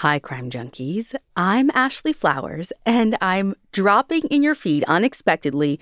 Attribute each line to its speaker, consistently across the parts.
Speaker 1: Hi, crime junkies. I'm Ashley Flowers, and I'm dropping in your feed unexpectedly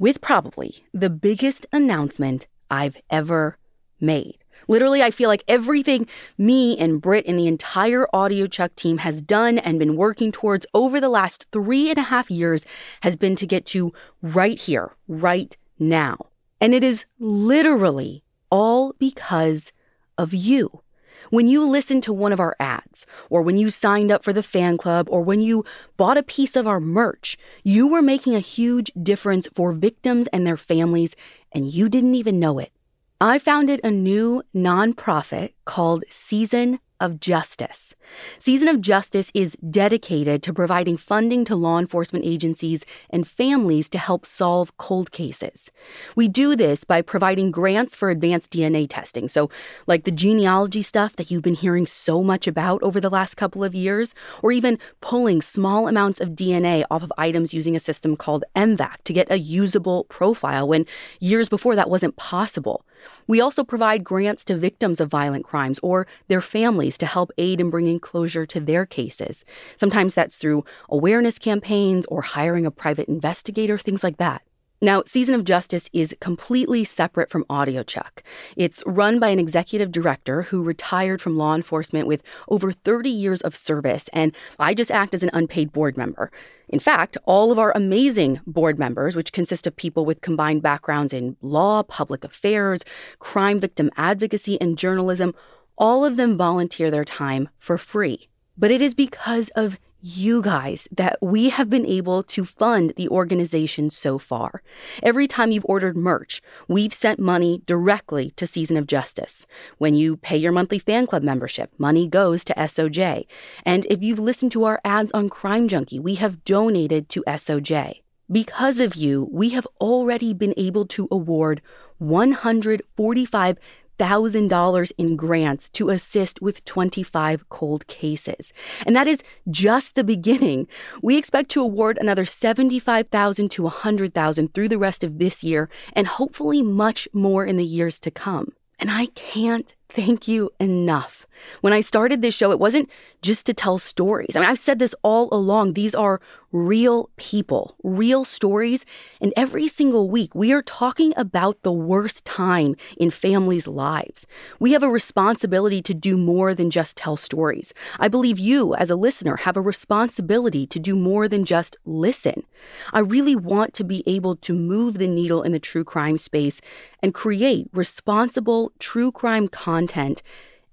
Speaker 1: with probably the biggest announcement I've ever made. Literally, I feel like everything me and Britt and the entire audiochuck team has done and been working towards over the last three and a half years has been to get to right here, right now. And it is literally all because of you. When you listened to one of our ads, or when you signed up for the fan club, or when you bought a piece of our merch, you were making a huge difference for victims and their families, and you didn't even know it. I founded a new nonprofit called Season of Justice. Season of Justice is dedicated to providing funding to law enforcement agencies and families to help solve cold cases. We do this by providing grants for advanced DNA testing. So, like the genealogy stuff that you've been hearing so much about over the last couple of years, or even pulling small amounts of DNA off of items using a system called MVAC to get a usable profile when years before that wasn't possible. We also provide grants to victims of violent crimes or their families to help aid in bringing closure to their cases. Sometimes that's through awareness campaigns or hiring a private investigator, things like that. Now, Season of Justice is completely separate from AudioChuck. It's run by an executive director who retired from law enforcement with over 30 years of service, and I just act as an unpaid board member. In fact, all of our amazing board members, which consist of people with combined backgrounds in law, public affairs, crime victim advocacy, and journalism, all of them volunteer their time for free. But it is because of you guys that we have been able to fund the organization so far. Every time you've ordered merch, we've sent money directly to Season of Justice. When you pay your monthly fan club membership, money goes to SOJ. And if you've listened to our ads on Crime Junkie, we have donated to SOJ. Because of you, we have already been able to award 145 $1,000 in grants to assist with 25 cold cases. And that is just the beginning. We expect to award another 75,000 to 100,000 through the rest of this year and hopefully much more in the years to come. And I can't thank you enough. When I started this show, it wasn't just to tell stories. I mean, I've said this all along. These are real people, real stories. And every single week, we are talking about the worst time in families' lives. We have a responsibility to do more than just tell stories. I believe you, as a listener, have a responsibility to do more than just listen. I really want to be able to move the needle in the true crime space and create responsible true crime content.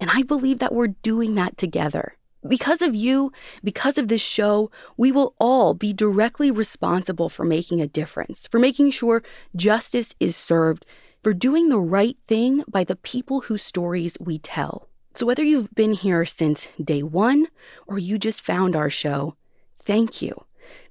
Speaker 1: And I believe that we're doing that together. Because of you, because of this show, we will all be directly responsible for making a difference, for making sure justice is served, for doing the right thing by the people whose stories we tell. So, whether you've been here since day one or you just found our show, thank you.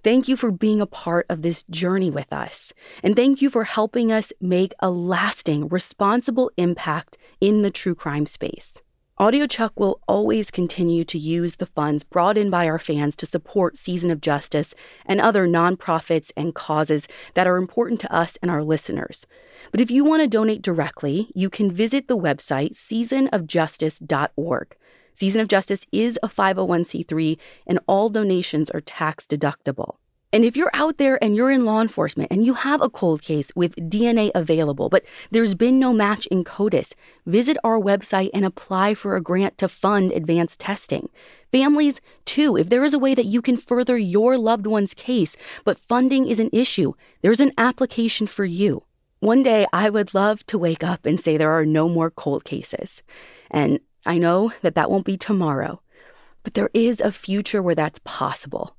Speaker 1: Thank you for being a part of this journey with us. And thank you for helping us make a lasting, responsible impact in the true crime space. AudioChuck will always continue to use the funds brought in by our fans to support Season of Justice and other nonprofits and causes that are important to us and our listeners. But if you want to donate directly, you can visit the website seasonofjustice.org. Season of Justice is a 501c3 and all donations are tax deductible. And if you're out there and you're in law enforcement and you have a cold case with DNA available, but there's been no match in CODIS, visit our website and apply for a grant to fund advanced testing. Families, too, if there is a way that you can further your loved one's case, but funding is an issue, there's an application for you. One day, I would love to wake up and say there are no more cold cases. And I know that that won't be tomorrow, but there is a future where that's possible.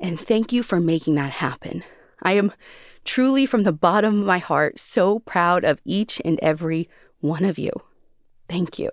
Speaker 1: And thank you for making that happen. I am truly, from the bottom of my heart, so proud of each and every one of you. Thank you.